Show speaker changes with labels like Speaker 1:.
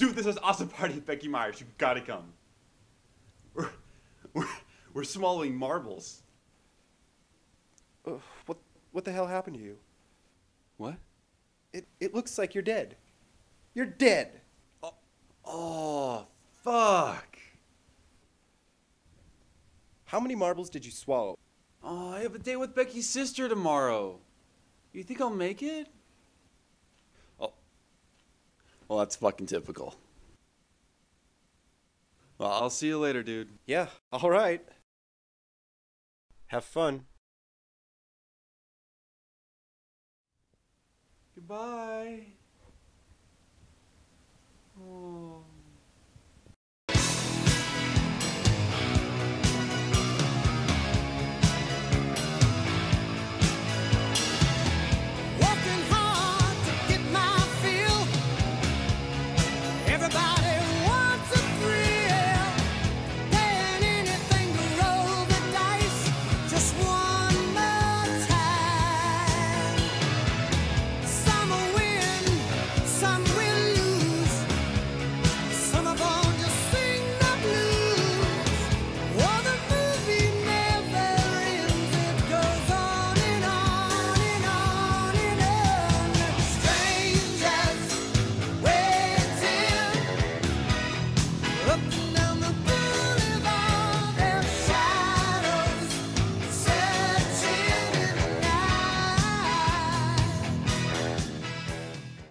Speaker 1: Dude, this is awesome party at Becky Myers. You gotta come. We're, we're, we're swallowing marbles.
Speaker 2: Uh, what what the hell happened to you?
Speaker 1: What?
Speaker 2: It it looks like you're dead. You're dead.
Speaker 1: Oh, fuck.
Speaker 2: How many marbles did you swallow?
Speaker 1: Oh, I have a date with Becky's sister tomorrow. You think I'll make it? Well, that's fucking typical. Well, I'll see you later, dude.
Speaker 2: Yeah, all right. Have fun.
Speaker 1: Goodbye.